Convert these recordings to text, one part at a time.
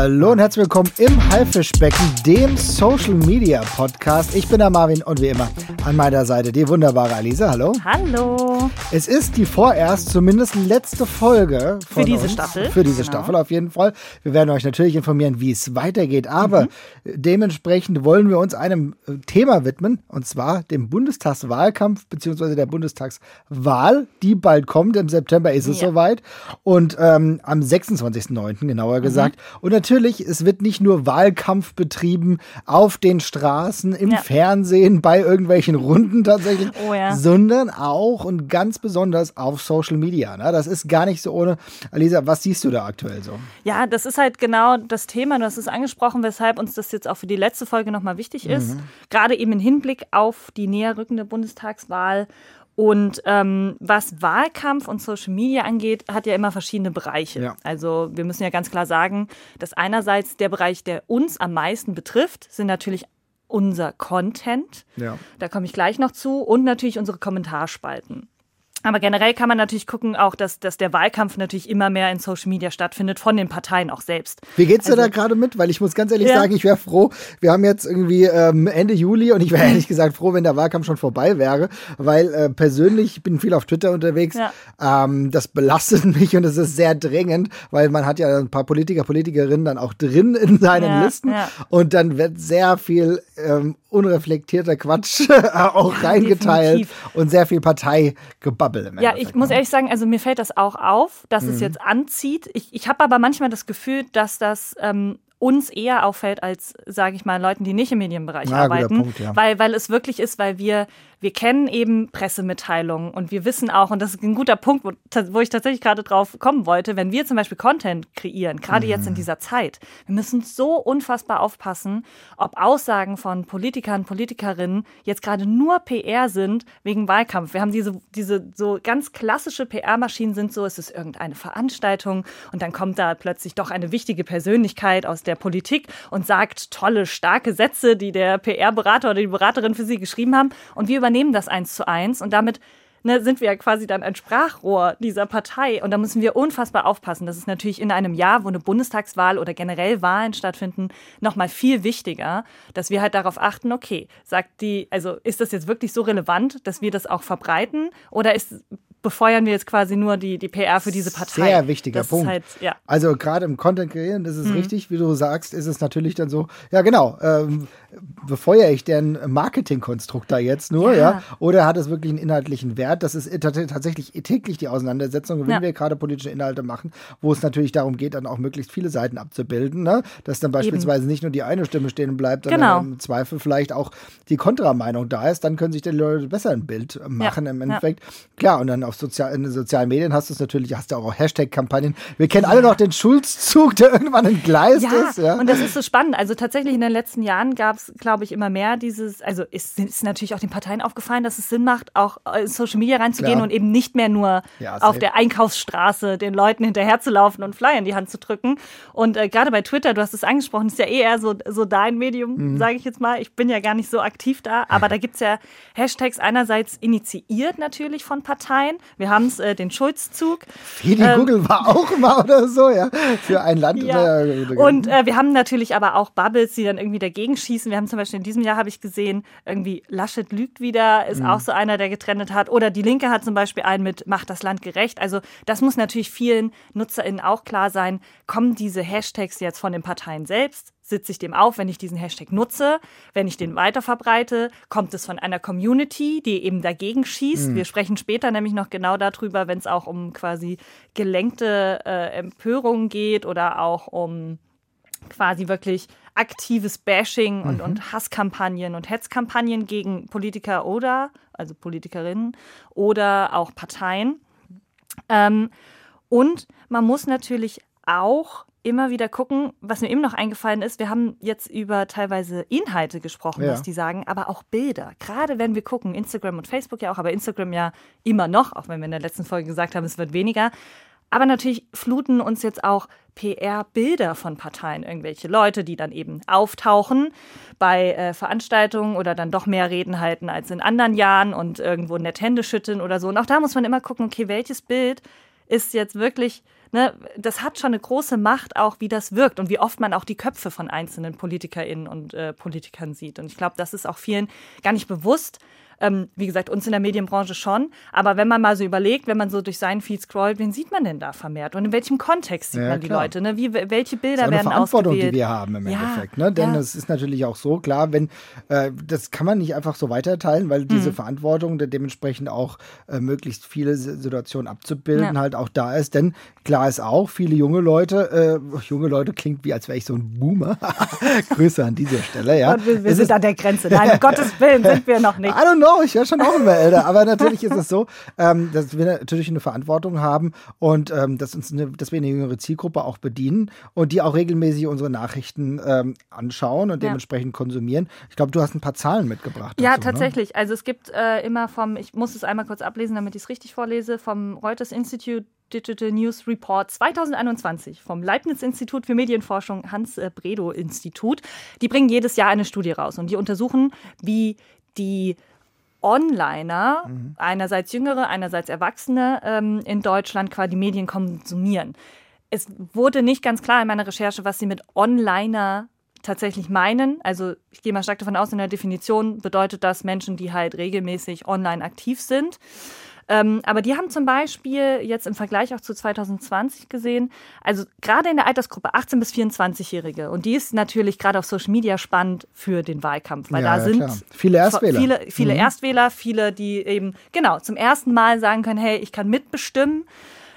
Hallo und herzlich willkommen im Haifischbecken, dem Social Media Podcast. Ich bin der Marvin und wie immer an meiner Seite die wunderbare Alisa. Hallo. Hallo. Es ist die vorerst zumindest letzte Folge für diese uns, Staffel. Für diese genau. Staffel auf jeden Fall. Wir werden euch natürlich informieren, wie es weitergeht, aber mhm. dementsprechend wollen wir uns einem Thema widmen und zwar dem Bundestagswahlkampf bzw. der Bundestagswahl, die bald kommt. Im September ist es ja. soweit und ähm, am 26.09. genauer mhm. gesagt. Und natürlich, es wird nicht nur Wahlkampf betrieben auf den Straßen, im ja. Fernsehen, bei irgendwelchen Runden tatsächlich, oh ja. sondern auch und ganz besonders auf Social Media. Ne? Das ist gar nicht so ohne. Alisa, was siehst du da aktuell so? Ja, das ist halt genau das Thema. Du hast es angesprochen, weshalb uns das jetzt auch für die letzte Folge nochmal wichtig ist. Mhm. Gerade eben im Hinblick auf die näher rückende Bundestagswahl und ähm, was Wahlkampf und Social Media angeht, hat ja immer verschiedene Bereiche. Ja. Also wir müssen ja ganz klar sagen, dass einerseits der Bereich, der uns am meisten betrifft, sind natürlich unser Content. Ja. Da komme ich gleich noch zu. Und natürlich unsere Kommentarspalten. Aber generell kann man natürlich gucken, auch dass, dass der Wahlkampf natürlich immer mehr in Social Media stattfindet, von den Parteien auch selbst. Wie geht's dir also, da gerade mit? Weil ich muss ganz ehrlich ja. sagen, ich wäre froh, wir haben jetzt irgendwie ähm, Ende Juli und ich wäre ehrlich gesagt froh, wenn der Wahlkampf schon vorbei wäre, weil äh, persönlich, ich bin viel auf Twitter unterwegs, ja. ähm, das belastet mich und es ist sehr drängend, weil man hat ja ein paar Politiker, Politikerinnen dann auch drin in seinen ja, Listen und dann wird sehr viel ähm, unreflektierter Quatsch auch reingeteilt definitiv. und sehr viel Parteigebabbel. ja, ich muss ne? ehrlich sagen, also mir fällt das auch auf, dass mhm. es jetzt anzieht. Ich, ich habe aber manchmal das Gefühl, dass das ähm, uns eher auffällt als, sage ich mal, Leuten, die nicht im Medienbereich Na, arbeiten, Punkt, ja. weil, weil es wirklich ist, weil wir wir kennen eben Pressemitteilungen und wir wissen auch, und das ist ein guter Punkt, wo, wo ich tatsächlich gerade drauf kommen wollte, wenn wir zum Beispiel Content kreieren, gerade mhm. jetzt in mhm. dieser Zeit, wir müssen so unfassbar aufpassen, ob Aussagen von Politikern, Politikerinnen jetzt gerade nur PR sind wegen Wahlkampf. Wir haben diese, diese so ganz klassische PR-Maschinen sind so, es ist irgendeine Veranstaltung und dann kommt da plötzlich doch eine wichtige Persönlichkeit aus der Politik und sagt tolle, starke Sätze, die der PR-Berater oder die Beraterin für sie geschrieben haben und wir übernehmen das eins zu eins und damit ne, sind wir ja quasi dann ein Sprachrohr dieser Partei. Und da müssen wir unfassbar aufpassen. Das ist natürlich in einem Jahr, wo eine Bundestagswahl oder generell Wahlen stattfinden, nochmal viel wichtiger, dass wir halt darauf achten, okay, sagt die, also ist das jetzt wirklich so relevant, dass wir das auch verbreiten? Oder ist, befeuern wir jetzt quasi nur die, die PR für diese Partei. Sehr wichtiger das Punkt. Halt, ja. Also gerade im Content kreieren, das ist mhm. richtig, wie du sagst, ist es natürlich dann so, ja genau, ähm, befeuere ich deren Marketingkonstrukt da jetzt nur, ja. ja. Oder hat es wirklich einen inhaltlichen Wert? Das ist tatsächlich täglich die Auseinandersetzung, wenn ja. wir gerade politische Inhalte machen, wo es natürlich darum geht, dann auch möglichst viele Seiten abzubilden, ne? dass dann beispielsweise Eben. nicht nur die eine Stimme stehen bleibt, sondern genau. im Zweifel vielleicht auch die Kontrameinung da ist, dann können sich die Leute besser ein Bild machen im Endeffekt. Klar, und dann auf sozial, in den sozialen Medien hast du es natürlich, hast du auch Hashtag-Kampagnen. Wir kennen alle noch den Schulzzug, der irgendwann entgleist ja, ist. Ja, und das ist so spannend. Also tatsächlich in den letzten Jahren gab es, glaube ich, immer mehr dieses, also ist, ist natürlich auch den Parteien aufgefallen, dass es Sinn macht, auch in Social Media reinzugehen Klar. und eben nicht mehr nur ja, auf der Einkaufsstraße den Leuten hinterherzulaufen und Flyer in die Hand zu drücken. Und äh, gerade bei Twitter, du hast es angesprochen, ist ja eh eher so, so dein Medium, mhm. sage ich jetzt mal. Ich bin ja gar nicht so aktiv da, aber da gibt es ja Hashtags einerseits initiiert natürlich von Parteien. Wir haben es, äh, den Schulzzug. Fedi ähm, Google war auch mal oder so, ja, für ein Land. Ja. Und äh, wir haben natürlich aber auch Bubbles, die dann irgendwie dagegen schießen. Wir haben zum Beispiel in diesem Jahr, habe ich gesehen, irgendwie Laschet lügt wieder, ist mhm. auch so einer, der getrennt hat. Oder die Linke hat zum Beispiel einen mit Macht das Land gerecht. Also das muss natürlich vielen NutzerInnen auch klar sein. Kommen diese Hashtags jetzt von den Parteien selbst? Sitze ich dem auf, wenn ich diesen Hashtag nutze, wenn ich den weiterverbreite, kommt es von einer Community, die eben dagegen schießt. Mhm. Wir sprechen später nämlich noch genau darüber, wenn es auch um quasi gelenkte äh, Empörungen geht oder auch um quasi wirklich aktives Bashing und, mhm. und Hasskampagnen und Hetzkampagnen gegen Politiker oder, also Politikerinnen oder auch Parteien. Ähm, und man muss natürlich auch immer wieder gucken, was mir eben noch eingefallen ist, wir haben jetzt über teilweise Inhalte gesprochen, ja. was die sagen, aber auch Bilder. Gerade wenn wir gucken, Instagram und Facebook ja auch, aber Instagram ja immer noch, auch wenn wir in der letzten Folge gesagt haben, es wird weniger. Aber natürlich fluten uns jetzt auch PR-Bilder von Parteien, irgendwelche Leute, die dann eben auftauchen bei äh, Veranstaltungen oder dann doch mehr Reden halten als in anderen Jahren und irgendwo nett Hände schütteln oder so. Und auch da muss man immer gucken, okay, welches Bild ist jetzt wirklich ne, das hat schon eine große Macht, auch wie das wirkt und wie oft man auch die Köpfe von einzelnen PolitikerInnen und äh, Politikern sieht. Und ich glaube, das ist auch vielen gar nicht bewusst, ähm, wie gesagt, uns in der Medienbranche schon. Aber wenn man mal so überlegt, wenn man so durch seinen Feed scrollt, wen sieht man denn da vermehrt? Und in welchem Kontext sieht ja, man die klar. Leute? Ne? Wie, welche Bilder das ist eine werden Verantwortung, ausgewählt? die wir haben im ja, Endeffekt. Ne? Denn es ist natürlich auch so, klar, wenn äh, das kann man nicht einfach so weiterteilen, weil diese mhm. Verantwortung dementsprechend auch äh, möglichst viele Situationen abzubilden ja. halt auch da ist. Denn klar ist auch, viele junge Leute, äh, junge Leute klingt wie, als wäre ich so ein Boomer. Grüße an dieser Stelle, ja. Und wir, wir sind an der Grenze. Nein, um Gottes Willen sind wir noch nicht. I don't know, ich höre schon auch immer älter. Aber natürlich ist es so, ähm, dass wir natürlich eine Verantwortung haben und ähm, dass, uns eine, dass wir eine jüngere Zielgruppe auch bedienen und die auch regelmäßig unsere Nachrichten ähm, anschauen und dementsprechend ja. konsumieren. Ich glaube, du hast ein paar Zahlen mitgebracht. Ja, ne? tatsächlich. Ne? Also es gibt äh, immer vom, ich muss es einmal kurz ablesen, damit ich es richtig vorlese, vom Reuters Institute Digital News Report 2021 vom Leibniz-Institut für Medienforschung Hans-Bredow-Institut. Die bringen jedes Jahr eine Studie raus und die untersuchen, wie die Onliner, mhm. einerseits Jüngere, einerseits Erwachsene, ähm, in Deutschland quasi Medien konsumieren. Es wurde nicht ganz klar in meiner Recherche, was sie mit Onliner tatsächlich meinen. Also ich gehe mal stark davon aus, in der Definition bedeutet das Menschen, die halt regelmäßig online aktiv sind. Ähm, aber die haben zum Beispiel jetzt im Vergleich auch zu 2020 gesehen, also gerade in der Altersgruppe 18 bis 24-Jährige, und die ist natürlich gerade auf Social Media spannend für den Wahlkampf, weil ja, da ja, sind klar. viele Erstwähler. Viele, viele mhm. Erstwähler, viele, die eben genau zum ersten Mal sagen können, hey, ich kann mitbestimmen.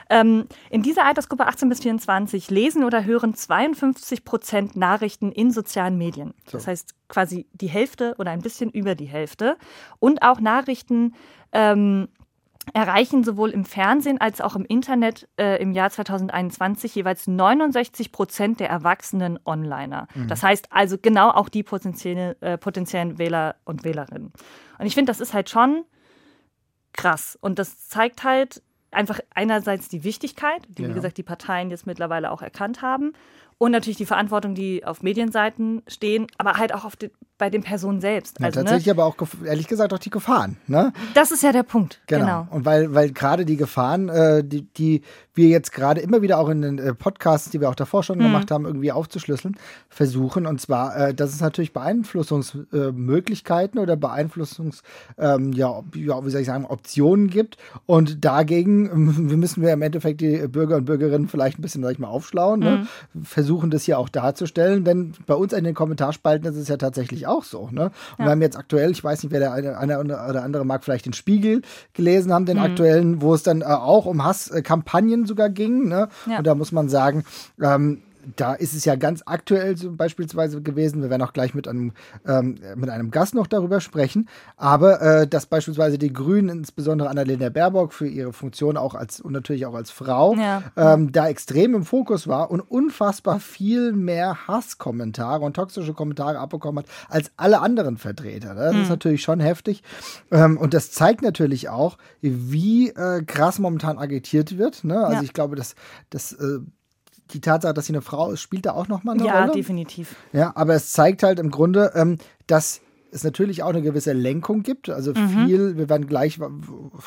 Ähm, in dieser Altersgruppe 18 bis 24 lesen oder hören 52 Prozent Nachrichten in sozialen Medien. So. Das heißt quasi die Hälfte oder ein bisschen über die Hälfte. Und auch Nachrichten ähm, erreichen sowohl im Fernsehen als auch im Internet äh, im Jahr 2021 jeweils 69 Prozent der erwachsenen Onliner. Mhm. Das heißt also genau auch die potenzielle, äh, potenziellen Wähler und Wählerinnen. Und ich finde, das ist halt schon krass. Und das zeigt halt einfach einerseits die Wichtigkeit, die, ja. wie gesagt, die Parteien jetzt mittlerweile auch erkannt haben. Und natürlich die Verantwortung, die auf Medienseiten stehen, aber halt auch die, bei den Personen selbst. Ja, also, ne? tatsächlich ne? aber auch, ehrlich gesagt, auch die Gefahren. Ne? Das ist ja der Punkt. Genau. genau. Und weil, weil gerade die Gefahren, äh, die, die wir jetzt gerade immer wieder auch in den äh, Podcasts, die wir auch davor schon mhm. gemacht haben, irgendwie aufzuschlüsseln, versuchen. Und zwar, äh, dass es natürlich Beeinflussungsmöglichkeiten oder Beeinflussungs, ähm, ja, ja, wie soll ich sagen, Optionen gibt. Und dagegen äh, müssen wir im Endeffekt die Bürger und Bürgerinnen vielleicht ein bisschen, sag ich mal, aufschlauen. Ne? Mhm. Versuchen das hier auch darzustellen. Denn bei uns in den Kommentarspalten ist es ja tatsächlich auch so. Ne? Und ja. wir haben jetzt aktuell, ich weiß nicht, wer der eine, eine oder andere mag vielleicht den Spiegel gelesen haben, den mhm. aktuellen, wo es dann äh, auch um Hasskampagnen sogar ging. Ne? Ja. Und da muss man sagen, ähm, da ist es ja ganz aktuell so beispielsweise gewesen. Wir werden auch gleich mit einem, ähm, mit einem Gast noch darüber sprechen. Aber äh, dass beispielsweise die Grünen, insbesondere Annalena Baerbock, für ihre Funktion auch als und natürlich auch als Frau, ja. ähm, da extrem im Fokus war und unfassbar viel mehr Hasskommentare und toxische Kommentare abbekommen hat als alle anderen Vertreter. Ne? Das mhm. ist natürlich schon heftig. Ähm, und das zeigt natürlich auch, wie äh, krass momentan agitiert wird. Ne? Also ja. ich glaube, dass das äh, die Tatsache, dass sie eine Frau ist, spielt da auch nochmal eine ja, Rolle. Ja, definitiv. Ja, aber es zeigt halt im Grunde, ähm, dass es natürlich auch eine gewisse Lenkung gibt. Also mhm. viel, wir werden gleich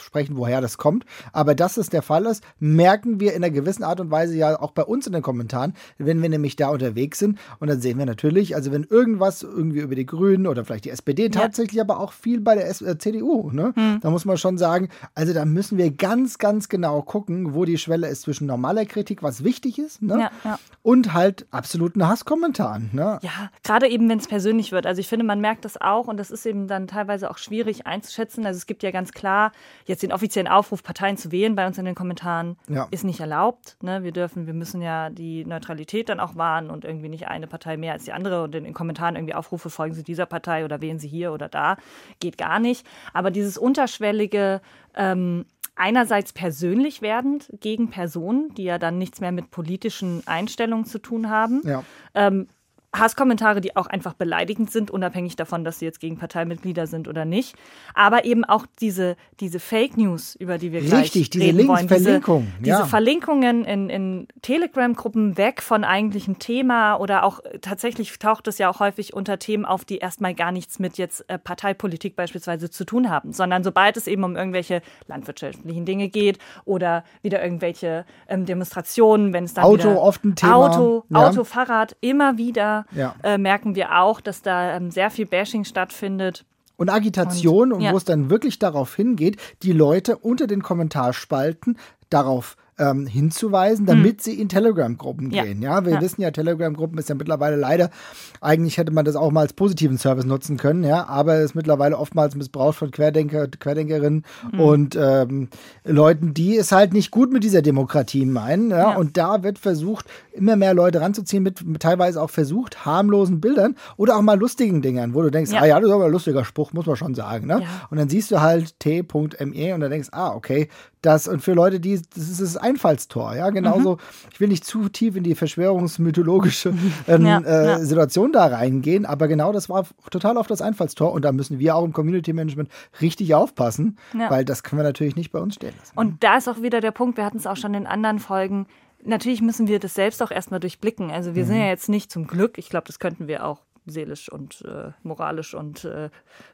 sprechen, woher das kommt. Aber dass es der Fall ist, merken wir in einer gewissen Art und Weise ja auch bei uns in den Kommentaren, wenn wir nämlich da unterwegs sind. Und dann sehen wir natürlich, also wenn irgendwas irgendwie über die Grünen oder vielleicht die SPD, tatsächlich ja. aber auch viel bei der S äh, CDU, ne? Mhm. Da muss man schon sagen, also da müssen wir ganz, ganz genau gucken, wo die Schwelle ist zwischen normaler Kritik, was wichtig ist, ne? Ja, ja. und halt absoluten Hasskommentaren. Ne? Ja, gerade eben, wenn es persönlich wird. Also ich finde, man merkt das auch auch und das ist eben dann teilweise auch schwierig einzuschätzen. Also es gibt ja ganz klar jetzt den offiziellen Aufruf, Parteien zu wählen bei uns in den Kommentaren ja. ist nicht erlaubt. Ne? Wir dürfen, wir müssen ja die Neutralität dann auch wahren und irgendwie nicht eine Partei mehr als die andere und in den Kommentaren irgendwie Aufrufe folgen Sie dieser Partei oder wählen Sie hier oder da geht gar nicht. Aber dieses unterschwellige ähm, einerseits persönlich werdend gegen Personen, die ja dann nichts mehr mit politischen Einstellungen zu tun haben. Ja. Ähm, Hasskommentare, die auch einfach beleidigend sind, unabhängig davon, dass sie jetzt gegen Parteimitglieder sind oder nicht. Aber eben auch diese, diese Fake News, über die wir Richtig, gleich Richtig, diese reden wollen. Diese, ja. diese Verlinkungen in, in Telegram-Gruppen weg von eigentlichem Thema oder auch tatsächlich taucht es ja auch häufig unter Themen auf, die erstmal gar nichts mit jetzt äh, Parteipolitik beispielsweise zu tun haben, sondern sobald es eben um irgendwelche landwirtschaftlichen Dinge geht oder wieder irgendwelche ähm, Demonstrationen, wenn es dann Auto wieder oft ein Thema. Auto, Ja. Auto, Fahrrad, immer wieder Ja. äh, merken wir auch, dass da ähm, sehr viel Bashing stattfindet. und Agitation und, Und- ja. wo es dann wirklich darauf hingeht, die Leute unter den Kommentarspalten darauf ähm, hinzuweisen, damit sie in Telegram-Gruppen Hm. Ja. gehen. Ja, wir Ja. wissen ja, Telegram-Gruppen ist ja mittlerweile leider, eigentlich hätte man das auch mal als positiven Service nutzen können, ja, aber es ist mittlerweile oftmals missbraucht von Querdenker, Querdenkerinnen Hm. und ähm, Leuten, die es halt nicht gut mit dieser Demokratie meinen. Ja, Ja. Und da wird versucht, immer mehr Leute ranzuziehen, mit mit teilweise auch versucht, harmlosen Bildern oder auch mal lustigen Dingern, wo du denkst, ah ja, das ist aber ein lustiger Spruch, muss man schon sagen. Ne? Ja. Und dann siehst du halt t.me und dann denkst, ah, okay, das und für Leute, die, das ist das Einfallstor, ja, genauso, ich will nicht zu tief in die verschwörungsmythologische ähm, Ja, äh, ja. Situation da reingehen, aber genau das war total auf das Einfallstor und da müssen wir auch im Community Management richtig aufpassen, Ja. weil das können wir natürlich nicht bei uns stehen lassen. Und da ist auch wieder der Punkt, wir hatten es auch schon in anderen Folgen. Natürlich müssen wir das selbst auch erstmal durchblicken. Also wir sind ja jetzt nicht zum Glück, ich glaube, das könnten wir auch seelisch und äh, moralisch und äh,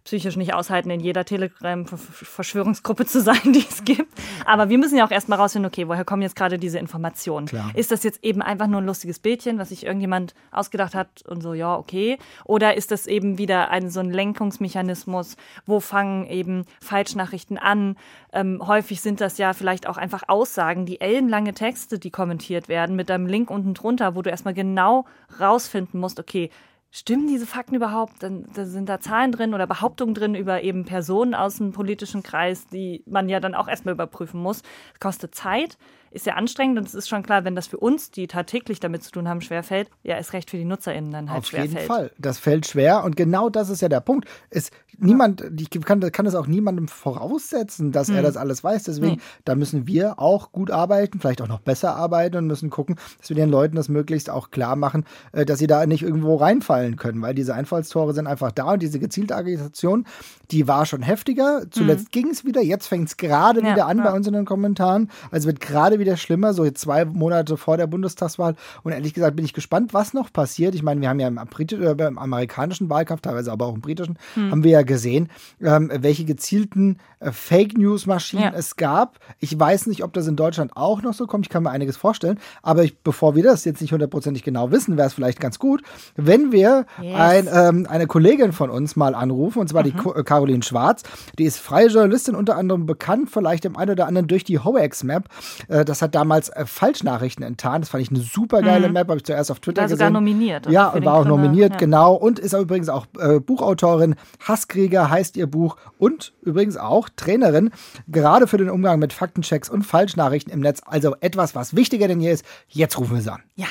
psychisch nicht aushalten, in jeder Telegram-Verschwörungsgruppe zu sein, die es gibt. Aber wir müssen ja auch erstmal rausfinden, okay, woher kommen jetzt gerade diese Informationen? Klar. Ist das jetzt eben einfach nur ein lustiges Bildchen, was sich irgendjemand ausgedacht hat und so, ja, okay? Oder ist das eben wieder ein, so ein Lenkungsmechanismus? Wo fangen eben Falschnachrichten an? Ähm, häufig sind das ja vielleicht auch einfach Aussagen, die ellenlange Texte, die kommentiert werden, mit einem Link unten drunter, wo du erstmal genau rausfinden musst, okay, Stimmen diese Fakten überhaupt? Dann, da sind da Zahlen drin oder Behauptungen drin über eben Personen aus dem politischen Kreis, die man ja dann auch erstmal überprüfen muss. Das kostet Zeit, ist ja anstrengend und es ist schon klar, wenn das für uns, die tagtäglich damit zu tun haben, schwerfällt, ja, ist recht für die NutzerInnen dann halt Auf jeden schwerfällt. Fall. Das fällt schwer und genau das ist ja der Punkt. Es, niemand, ich kann, kann das auch niemandem voraussetzen, dass er das alles weiß. Deswegen, Hm. Nee. da müssen wir auch gut arbeiten, vielleicht auch noch besser arbeiten und müssen gucken, dass wir den Leuten das möglichst auch klar machen, äh, dass sie da nicht irgendwo reinfallen können, weil diese Einfallstore sind einfach da und diese gezielte Agitation, die war schon heftiger. Zuletzt ging es wieder, jetzt fängt es gerade Hm. Ja, wieder an ja. bei uns in den Kommentaren. Also wird gerade wieder schlimmer, so jetzt zwei Monate vor der Bundestagswahl. Und ehrlich gesagt bin ich gespannt, was noch passiert. Ich meine, wir haben ja im, äh, im amerikanischen Wahlkampf, teilweise aber auch im britischen, Hm. haben wir ja gesehen, ähm, welche gezielten äh, Fake News-Maschinen Ja. es gab. Ich weiß nicht, ob das in Deutschland auch noch so kommt. Ich kann mir einiges vorstellen. Aber ich, bevor wir das jetzt nicht hundertprozentig genau wissen, wäre es vielleicht ganz gut, wenn wir Yes. ein, ähm, eine Kollegin von uns mal anrufen, und zwar die Ko- äh, Caroline Schwarz. Die ist freie Journalistin, unter anderem bekannt, vielleicht dem einen oder anderen durch die Hoax-Map. Äh, das hat damals äh, Falschnachrichten enttarnt. Das fand ich eine super geile Map, habe ich zuerst auf Twitter War sogar gesehen. nominiert, oder? Ja, Für und war auch Grimme, nominiert, ja. genau. Und ist übrigens auch äh, Buchautorin. Hasskrieger heißt ihr Buch. Und übrigens auch Trainerin, gerade für den Umgang mit Faktenchecks und Falschnachrichten im Netz. Also etwas, was wichtiger denn je ist. Jetzt rufen wir sie an. Ja.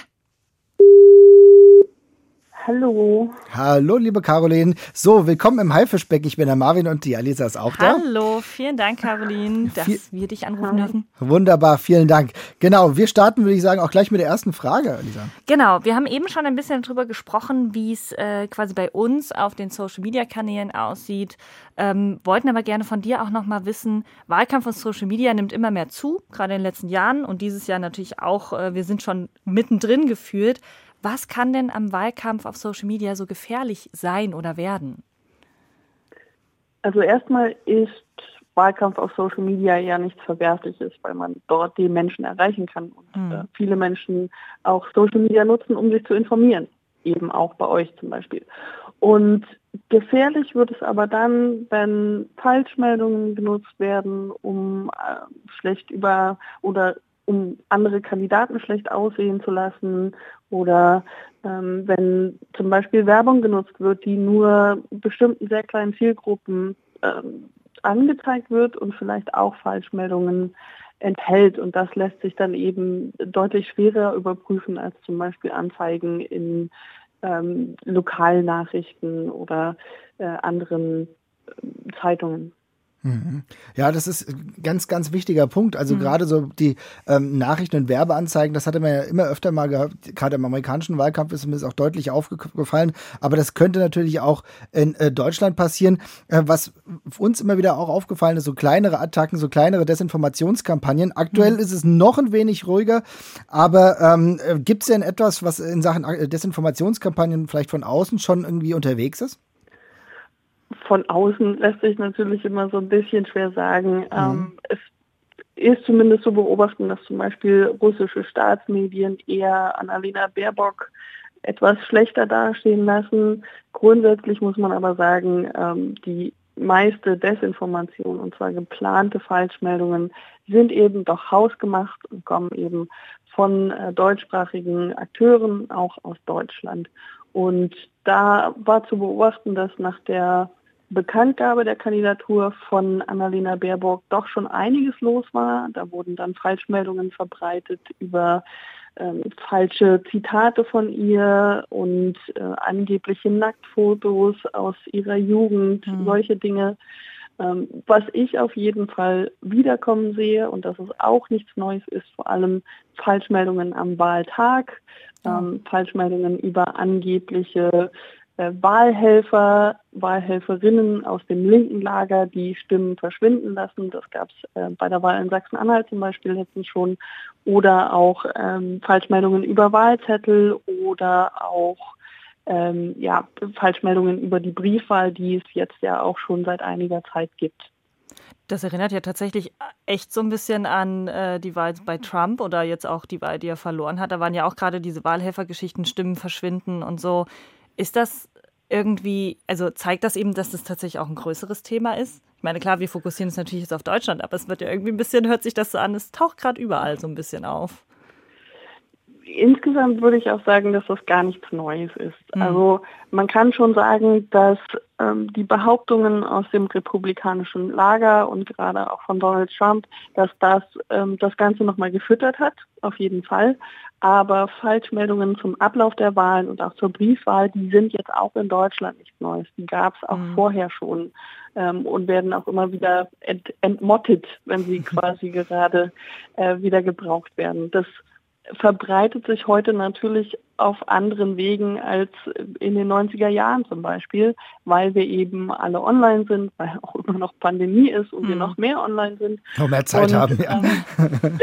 Hallo. Hallo, liebe Caroline. So, willkommen im Haifischbeck. Ich bin der Marvin und die Alisa ist auch da. Hallo, vielen Dank, Caroline, dass Viel- wir dich anrufen dürfen. Wunderbar, vielen Dank. Genau, wir starten, würde ich sagen, auch gleich mit der ersten Frage, Alisa. Genau, wir haben eben schon ein bisschen darüber gesprochen, wie es äh, quasi bei uns auf den Social-Media-Kanälen aussieht. Ähm, wollten aber gerne von dir auch nochmal wissen, Wahlkampf auf Social Media nimmt immer mehr zu, gerade in den letzten Jahren und dieses Jahr natürlich auch, äh, wir sind schon mittendrin gefühlt. Was kann denn am Wahlkampf auf Social Media so gefährlich sein oder werden? Also erstmal ist Wahlkampf auf Social Media ja nichts Verwerfliches, weil man dort die Menschen erreichen kann und Mhm. viele Menschen auch Social Media nutzen, um sich zu informieren. Eben auch bei euch zum Beispiel. Und gefährlich wird es aber dann, wenn Falschmeldungen genutzt werden, um äh, schlecht über oder um andere Kandidaten schlecht aussehen zu lassen oder ähm, wenn zum Beispiel Werbung genutzt wird, die nur bestimmten sehr kleinen Zielgruppen ähm, angezeigt wird und vielleicht auch Falschmeldungen enthält. Und das lässt sich dann eben deutlich schwerer überprüfen als zum Beispiel Anzeigen in ähm, Lokalnachrichten oder äh, anderen äh, Zeitungen. Mhm. Ja, das ist ein ganz, ganz wichtiger Punkt. Also mhm. gerade so die ähm, Nachrichten und Werbeanzeigen, das hatte man ja immer öfter mal gehabt. Gerade im amerikanischen Wahlkampf ist mir das auch deutlich aufgefallen. Aber das könnte natürlich auch in äh, Deutschland passieren. Äh, was uns immer wieder auch aufgefallen ist, so kleinere Attacken, so kleinere Desinformationskampagnen. Aktuell mhm. ist es noch ein wenig ruhiger. Aber ähm, äh, gibt es denn etwas, was in Sachen äh, Desinformationskampagnen vielleicht von außen schon irgendwie unterwegs ist? Von außen lässt sich natürlich immer so ein bisschen schwer sagen. Mhm. Ähm, es ist zumindest zu beobachten, dass zum Beispiel russische Staatsmedien eher Annalena Baerbock etwas schlechter dastehen lassen. Grundsätzlich muss man aber sagen, ähm, die meiste Desinformation und zwar geplante Falschmeldungen sind eben doch hausgemacht und kommen eben von äh, deutschsprachigen Akteuren, auch aus Deutschland. Und da war zu beobachten, dass nach der Bekanntgabe der Kandidatur von Annalena Baerbock doch schon einiges los war. Da wurden dann Falschmeldungen verbreitet über ähm, falsche Zitate von ihr und äh, angebliche Nacktfotos aus ihrer Jugend, mhm. solche Dinge. Ähm, was ich auf jeden Fall wiederkommen sehe und dass es auch nichts Neues ist, vor allem Falschmeldungen am Wahltag, ähm, Falschmeldungen über angebliche Wahlhelfer, Wahlhelferinnen aus dem linken Lager, die Stimmen verschwinden lassen. Das gab es äh, bei der Wahl in Sachsen-Anhalt zum Beispiel letztens schon. Oder auch ähm, Falschmeldungen über Wahlzettel oder auch ähm, ja, Falschmeldungen über die Briefwahl, die es jetzt ja auch schon seit einiger Zeit gibt. Das erinnert ja tatsächlich echt so ein bisschen an äh, die Wahl bei Trump oder jetzt auch die Wahl, die er verloren hat. Da waren ja auch gerade diese Wahlhelfergeschichten, Stimmen verschwinden und so. Ist das irgendwie, also zeigt das eben, dass das tatsächlich auch ein größeres Thema ist? Ich meine, klar, wir fokussieren uns natürlich jetzt auf Deutschland, aber es wird ja irgendwie ein bisschen, hört sich das so an, es taucht gerade überall so ein bisschen auf. Insgesamt würde ich auch sagen, dass das gar nichts Neues ist. Mhm. Also man kann schon sagen, dass ähm, die Behauptungen aus dem republikanischen Lager und gerade auch von Donald Trump, dass das ähm, das Ganze nochmal gefüttert hat, auf jeden Fall. Aber Falschmeldungen zum Ablauf der Wahlen und auch zur Briefwahl, die sind jetzt auch in Deutschland nichts Neues. Die gab es auch mhm. vorher schon ähm, und werden auch immer wieder ent entmottet, wenn sie quasi gerade äh, wieder gebraucht werden. Das verbreitet sich heute natürlich auf anderen Wegen als in den 90er Jahren zum Beispiel, weil wir eben alle online sind, weil auch immer noch Pandemie ist und mhm. wir noch mehr online sind. Noch mehr Zeit und, haben, ja. Ähm,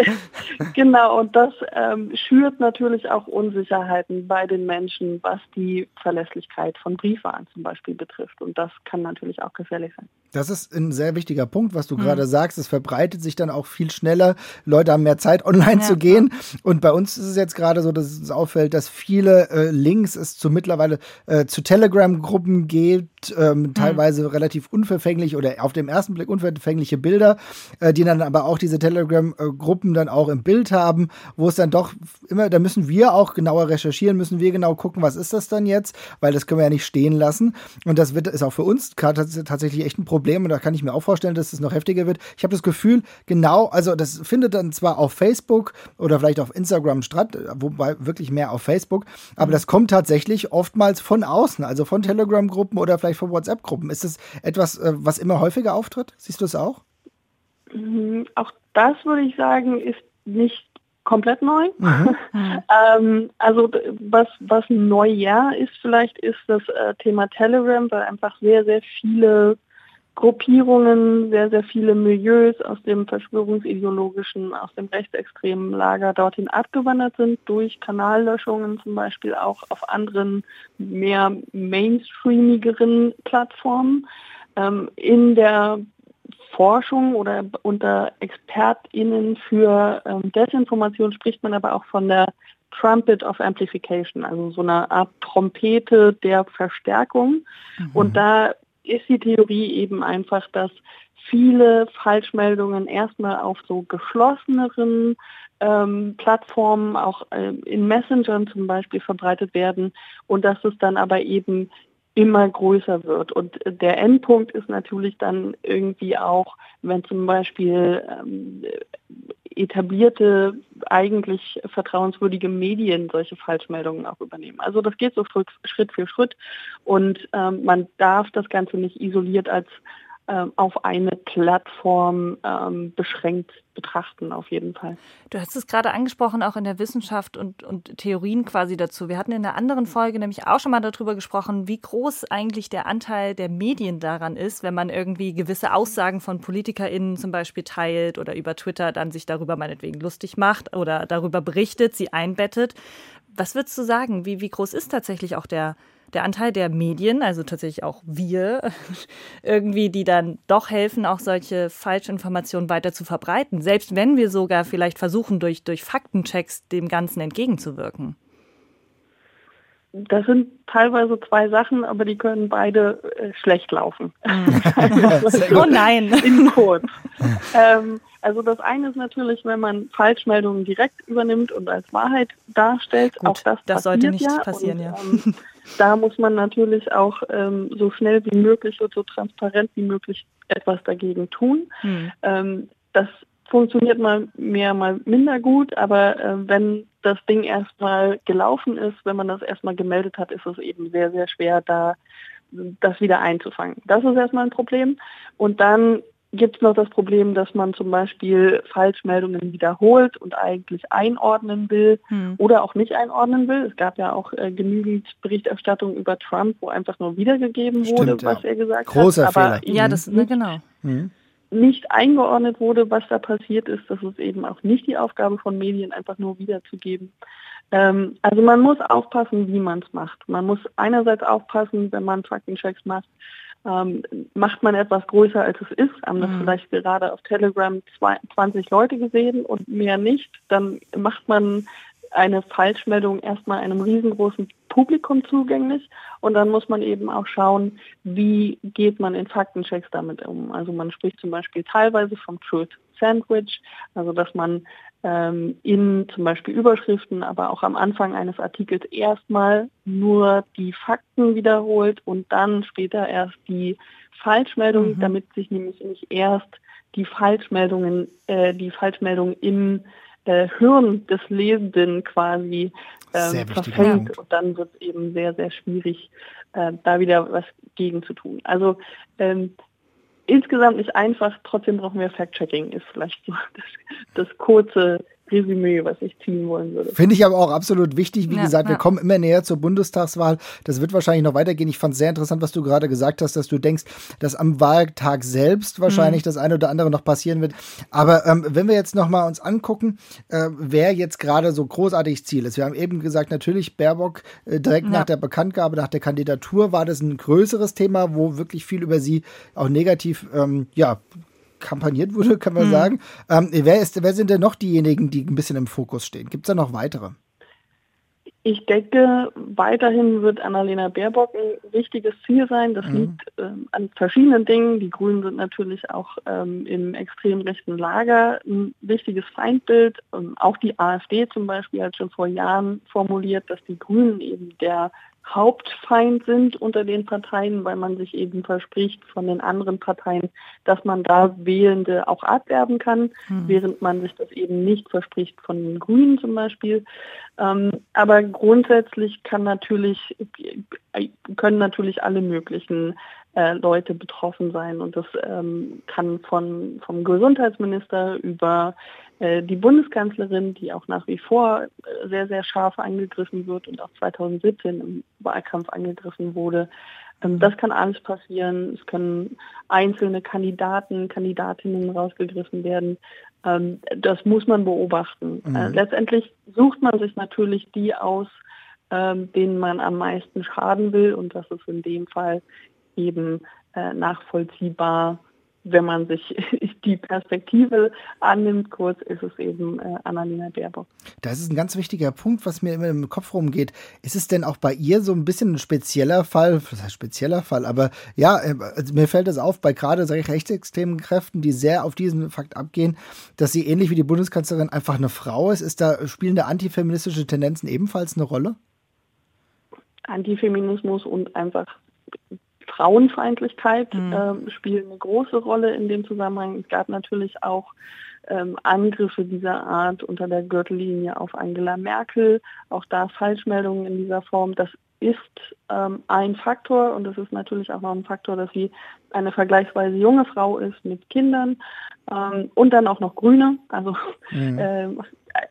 genau, und das ähm, schürt natürlich auch Unsicherheiten bei den Menschen, was die Verlässlichkeit von Briefwahlen zum Beispiel betrifft. Und das kann natürlich auch gefährlich sein. Das ist ein sehr wichtiger Punkt, was du mhm. gerade sagst. Es verbreitet sich dann auch viel schneller. Leute haben mehr Zeit, online ja, zu gehen. Ja. Und bei uns ist es jetzt gerade so, dass es auffällt, dass viele äh, Links es zu mittlerweile äh, zu Telegram-Gruppen gibt, ähm, mhm. teilweise relativ unverfänglich oder auf den ersten Blick unverfängliche Bilder, äh, die dann aber auch diese Telegram-Gruppen dann auch im Bild haben, wo es dann doch immer, da müssen wir auch genauer recherchieren, müssen wir genau gucken, was ist das dann jetzt, weil das können wir ja nicht stehen lassen. Und das wird ist auch für uns tatsächlich echt ein Problem Problem und da kann ich mir auch vorstellen, dass es noch heftiger wird. Ich habe das Gefühl, genau, also das findet dann zwar auf Facebook oder vielleicht auf Instagram statt, wobei wirklich mehr auf Facebook, aber mhm. das kommt tatsächlich oftmals von außen, also von Telegram-Gruppen oder vielleicht von WhatsApp-Gruppen. Ist das etwas, äh, was immer häufiger auftritt? Siehst du es auch? Mhm, auch das würde ich sagen, ist nicht komplett neu. Mhm. ähm, also was, was neu ja ist vielleicht, ist das äh, Thema Telegram, weil einfach sehr, sehr viele Gruppierungen, sehr, sehr viele Milieus aus dem verschwörungsideologischen, aus dem rechtsextremen Lager dorthin abgewandert sind, durch Kanallöschungen zum Beispiel auch auf anderen, mehr mainstreamigeren Plattformen. Ähm, in der Forschung oder unter ExpertInnen für ähm, Desinformation spricht man aber auch von der Trumpet of Amplification, also so eine Art Trompete der Verstärkung. Mhm. Und da ist die Theorie eben einfach, dass viele Falschmeldungen erstmal auf so geschlosseneren ähm, Plattformen, auch äh, in Messengern zum Beispiel verbreitet werden und dass es dann aber eben immer größer wird. Und der Endpunkt ist natürlich dann irgendwie auch, wenn zum Beispiel ähm, etablierte, eigentlich vertrauenswürdige Medien solche Falschmeldungen auch übernehmen. Also das geht so Schritt für Schritt und ähm, man darf das Ganze nicht isoliert als auf eine Plattform ähm, beschränkt betrachten, auf jeden Fall. Du hast es gerade angesprochen, auch in der Wissenschaft und, und Theorien quasi dazu. Wir hatten in einer anderen Folge nämlich auch schon mal darüber gesprochen, wie groß eigentlich der Anteil der Medien daran ist, wenn man irgendwie gewisse Aussagen von PolitikerInnen zum Beispiel teilt oder über Twitter dann sich darüber meinetwegen lustig macht oder darüber berichtet, sie einbettet. Was würdest du sagen? Wie, wie groß ist tatsächlich auch der der Anteil der Medien, also tatsächlich auch wir, irgendwie, die dann doch helfen, auch solche Falschinformationen weiter zu verbreiten, selbst wenn wir sogar vielleicht versuchen, durch, durch Faktenchecks dem Ganzen entgegenzuwirken? Das sind teilweise zwei Sachen, aber die können beide äh, schlecht laufen. Mhm. oh nein. In kurz. ähm, also das eine ist natürlich, wenn man Falschmeldungen direkt übernimmt und als Wahrheit darstellt. Gut, auch das, das sollte nicht ja. passieren, und, ja. Ähm, da muss man natürlich auch ähm, so schnell wie möglich und so transparent wie möglich etwas dagegen tun. Hm. Ähm, das funktioniert mal mehr, mal minder gut, aber äh, wenn das Ding erstmal gelaufen ist, wenn man das erstmal gemeldet hat, ist es eben sehr, sehr schwer, da das wieder einzufangen. Das ist erstmal ein Problem. Und dann gibt es noch das Problem, dass man zum Beispiel Falschmeldungen wiederholt und eigentlich einordnen will hm. oder auch nicht einordnen will. Es gab ja auch äh, genügend Berichterstattung über Trump, wo einfach nur wiedergegeben wurde, Stimmt, was ja. er gesagt Großer hat. Großer Fehler. Ja, das, ne, genau. Mhm. Nicht eingeordnet wurde, was da passiert ist. Das ist eben auch nicht die Aufgabe von Medien, einfach nur wiederzugeben. Ähm, also man muss aufpassen, wie man es macht. Man muss einerseits aufpassen, wenn man Faktenchecks macht, ähm, macht man etwas größer, als es ist, haben das mhm. vielleicht gerade auf Telegram 20 Leute gesehen und mehr nicht, dann macht man eine Falschmeldung erstmal einem riesengroßen Publikum zugänglich und dann muss man eben auch schauen, wie geht man in Faktenchecks damit um. Also man spricht zum Beispiel teilweise vom Truth Sandwich, also dass man in zum Beispiel Überschriften, aber auch am Anfang eines Artikels erstmal nur die Fakten wiederholt und dann später erst die Falschmeldung, mhm. damit sich nämlich nicht erst die Falschmeldungen, äh, die Falschmeldung im äh, Hirn des Lesenden quasi ähm, verfängt und dann wird es eben sehr, sehr schwierig, äh, da wieder was gegen zu tun. Also ähm, insgesamt nicht einfach, trotzdem brauchen wir Fact-Checking, ist vielleicht so das, das kurze Resümee, was ich ziehen wollen würde. Finde ich aber auch absolut wichtig. Wie ja, gesagt, ja. wir kommen immer näher zur Bundestagswahl. Das wird wahrscheinlich noch weitergehen. Ich fand es sehr interessant, was du gerade gesagt hast, dass du denkst, dass am Wahltag selbst wahrscheinlich mhm. das eine oder andere noch passieren wird. Aber ähm, wenn wir jetzt noch mal uns angucken, äh, wer jetzt gerade so großartig Ziel ist. Wir haben eben gesagt, natürlich Baerbock äh, direkt ja. nach der Bekanntgabe, nach der Kandidatur war das ein größeres Thema, wo wirklich viel über sie auch negativ ähm, ja, kampagniert wurde, kann man mhm. sagen. Ähm, wer, ist, wer sind denn noch diejenigen, die ein bisschen im Fokus stehen? Gibt es da noch weitere? Ich denke, weiterhin wird Annalena Baerbock ein wichtiges Ziel sein. Das mhm. liegt ähm, an verschiedenen Dingen. Die Grünen sind natürlich auch ähm, im extrem rechten Lager ein wichtiges Feindbild. Ähm, auch die AfD zum Beispiel hat schon vor Jahren formuliert, dass die Grünen eben der Hauptfeind sind unter den Parteien, weil man sich eben verspricht von den anderen Parteien, dass man da Wählende auch abwerben kann, mhm. während man sich das eben nicht verspricht von den Grünen zum Beispiel. Ähm, aber grundsätzlich kann natürlich, können natürlich alle möglichen äh, Leute betroffen sein und das ähm, kann von, vom Gesundheitsminister über äh, die Bundeskanzlerin, die auch nach wie vor äh, sehr, sehr scharf angegriffen wird und auch 2017 im Wahlkampf angegriffen wurde. Ähm, mhm. Das kann alles passieren. Es können einzelne Kandidaten, Kandidatinnen rausgegriffen werden. Ähm, das muss man beobachten. Mhm. Äh, letztendlich sucht man sich natürlich die aus, ähm, denen man am meisten schaden will. Und das ist in dem Fall eben nachvollziehbar wenn man sich die Perspektive annimmt, kurz ist es eben äh, Annalena Baerbock. Das ist ein ganz wichtiger Punkt, was mir immer im Kopf rumgeht. Ist es denn auch bei ihr so ein bisschen ein spezieller Fall, was heißt spezieller Fall, aber ja, äh, also mir fällt es auf, bei gerade rechtsextremen Kräften, die sehr auf diesen Fakt abgehen, dass sie ähnlich wie die Bundeskanzlerin einfach eine Frau ist. Ist da, spielen da antifeministische Tendenzen ebenfalls eine Rolle? Antifeminismus und einfach Frauenfeindlichkeit mhm. äh, spielt eine große Rolle in dem Zusammenhang. Es gab natürlich auch ähm, Angriffe dieser Art unter der Gürtellinie auf Angela Merkel, auch da Falschmeldungen in dieser Form. Das ist ähm, ein Faktor und es ist natürlich auch noch ein Faktor, dass sie eine vergleichsweise junge Frau ist mit Kindern ähm, und dann auch noch Grüne. Also mhm. äh,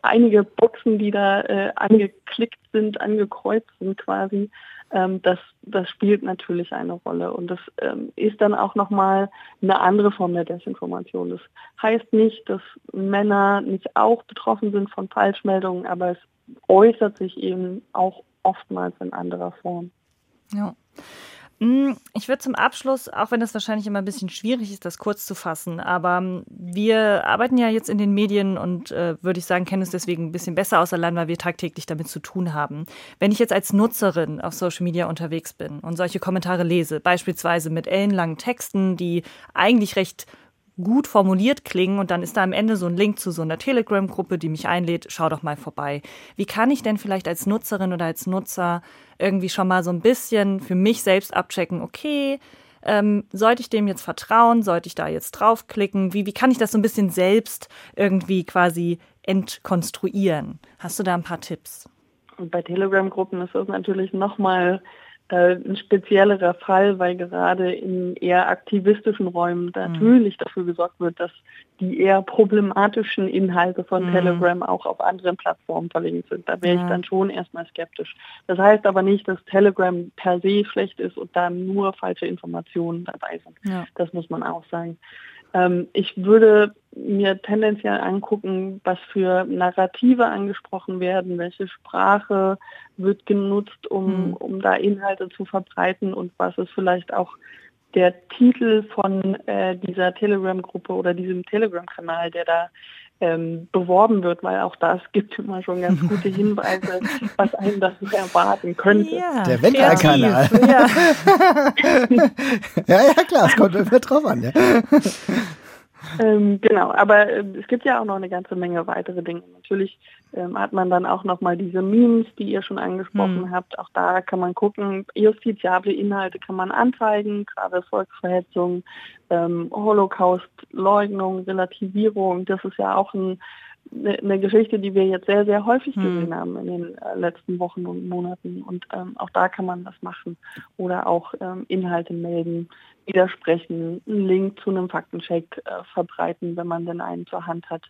einige Boxen, die da äh, angeklickt sind, angekreuzt sind quasi, ähm, das, das spielt natürlich eine Rolle. Und das ähm, ist dann auch nochmal eine andere Form der Desinformation. Das heißt nicht, dass Männer nicht auch betroffen sind von Falschmeldungen, aber es äußert sich eben auch oftmals in anderer Form. Ja. Mm, ich würde zum Abschluss, auch wenn das wahrscheinlich immer ein bisschen schwierig ist, das kurz zu fassen, aber mm, wir arbeiten ja jetzt in den Medien und äh, würde ich sagen, kennen es deswegen ein bisschen besser aus allein, weil wir tagtäglich damit zu tun haben. Wenn ich jetzt als Nutzerin auf Social Media unterwegs bin und solche Kommentare lese, beispielsweise mit ellenlangen Texten, die eigentlich recht gut formuliert klingen und dann ist da am Ende so ein Link zu so einer Telegram-Gruppe, die mich einlädt, schau doch mal vorbei. Wie kann ich denn vielleicht als Nutzerin oder als Nutzer irgendwie schon mal so ein bisschen für mich selbst abchecken, okay, ähm, sollte ich dem jetzt vertrauen? Sollte ich da jetzt draufklicken? Wie, wie kann ich das so ein bisschen selbst irgendwie quasi entkonstruieren? Hast du da ein paar Tipps? Und bei Telegram-Gruppen ist das natürlich nochmal ein speziellerer Fall, weil gerade in eher aktivistischen Räumen natürlich mhm. dafür gesorgt wird, dass die eher problematischen Inhalte von mhm. Telegram auch auf anderen Plattformen verlinkt sind. Da wäre ja. ich dann schon erstmal skeptisch. Das heißt aber nicht, dass Telegram per se schlecht ist und da nur falsche Informationen dabei sind. Ja. Das muss man auch sagen. Ähm, ich würde mir tendenziell angucken, was für Narrative angesprochen werden, welche Sprache wird genutzt, um, mhm. um da Inhalte zu verbreiten und was ist vielleicht auch der Titel von äh, dieser Telegram-Gruppe oder diesem Telegram-Kanal, der da ähm, beworben wird, weil auch das gibt immer schon ganz gute Hinweise, was einem das erwarten könnte. Ja, der Wenker-Kanal. Ja. ja, ja, klar, es kommt immer drauf an. Ja. Ähm, genau, aber äh, es gibt ja auch noch eine ganze Menge weitere Dinge. Natürlich ähm, hat man dann auch noch mal diese Memes, die ihr schon angesprochen hm. habt. Auch da kann man gucken, justiziable Inhalte kann man anzeigen, gerade Volksverhetzung, ähm, Holocaust-Leugnung, Relativierung. Das ist ja auch ein eine ne Geschichte, die wir jetzt sehr, sehr häufig hm. gesehen haben in den äh, letzten Wochen und Monaten. Und ähm, auch da kann man das machen. Oder auch ähm, Inhalte melden, widersprechen, einen Link zu einem Faktencheck äh, verbreiten, wenn man denn einen zur Hand hat.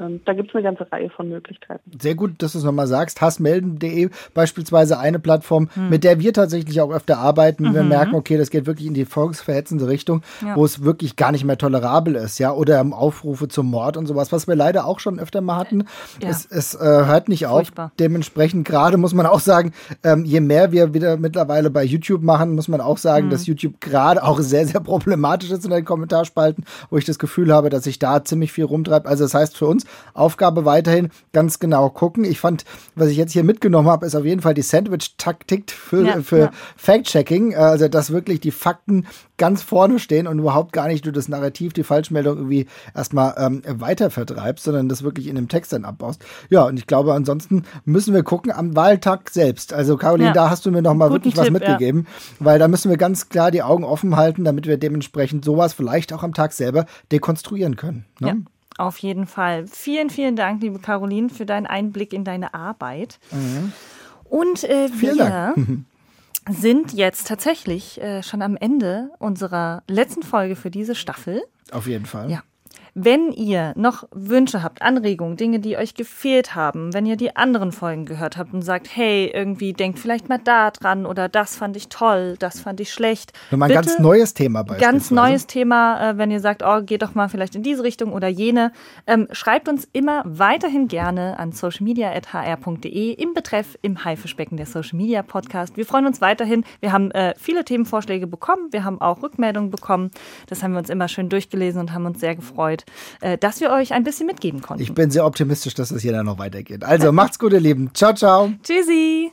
Ähm, da gibt es eine ganze Reihe von Möglichkeiten. Sehr gut, dass du es nochmal sagst. Hassmelden.de beispielsweise eine Plattform, hm. mit der wir tatsächlich auch öfter arbeiten. Mhm. Wir merken, okay, das geht wirklich in die volksverhetzende Richtung, ja. wo es wirklich gar nicht mehr tolerabel ist, ja, oder Aufrufe zum Mord und sowas, was wir leider auch schon öfter mal hatten. Ja. Es, es äh, hört nicht Furchtbar. auf. Dementsprechend gerade muss man auch sagen, ähm, je mehr wir wieder mittlerweile bei YouTube machen, muss man auch sagen, mhm. dass YouTube gerade auch sehr, sehr problematisch ist in den Kommentarspalten, wo ich das Gefühl habe, dass sich da ziemlich viel rumtreibt. Also das heißt für uns, Aufgabe weiterhin ganz genau gucken. Ich fand, was ich jetzt hier mitgenommen habe, ist auf jeden Fall die Sandwich-Taktik für, ja, für ja. Fact-Checking. Also, dass wirklich die Fakten ganz vorne stehen und überhaupt gar nicht du das Narrativ, die Falschmeldung irgendwie erstmal ähm, weiter vertreibst, sondern das wirklich in dem Text dann abbaust. Ja, und ich glaube, ansonsten müssen wir gucken am Wahltag selbst. Also, Caroline, ja. da hast du mir nochmal wirklich Tipp, was mitgegeben, weil da müssen wir ganz klar die Augen offen halten, damit wir dementsprechend sowas vielleicht auch am Tag selber dekonstruieren können. Ne? Auf jeden Fall. Vielen, vielen Dank, liebe Caroline, für deinen Einblick in deine Arbeit. Mhm. Und äh, wir sind jetzt tatsächlich äh, schon am Ende unserer letzten Folge für diese Staffel. Auf jeden Fall. Ja. Wenn ihr noch Wünsche habt, Anregungen, Dinge, die euch gefehlt haben, wenn ihr die anderen Folgen gehört habt und sagt, hey, irgendwie denkt vielleicht mal da dran oder das fand ich toll, das fand ich schlecht. Wenn man ein ganz neues Thema bei Ganz neues Thema, äh, wenn ihr sagt, oh, geht doch mal vielleicht in diese Richtung oder jene. Ähm, schreibt uns immer weiterhin gerne an socialmedia.hr.de im Betreff im Haifischbecken der Social Media Podcast. Wir freuen uns weiterhin. Wir haben äh, viele Themenvorschläge bekommen. Wir haben auch Rückmeldungen bekommen. Das haben wir uns immer schön durchgelesen und haben uns sehr gefreut freut, äh, dass wir euch ein bisschen mitgeben konnten. Ich bin sehr optimistisch, dass es hier dann noch weitergeht. Also macht's gut, ihr Lieben. Ciao, ciao. Tschüssi.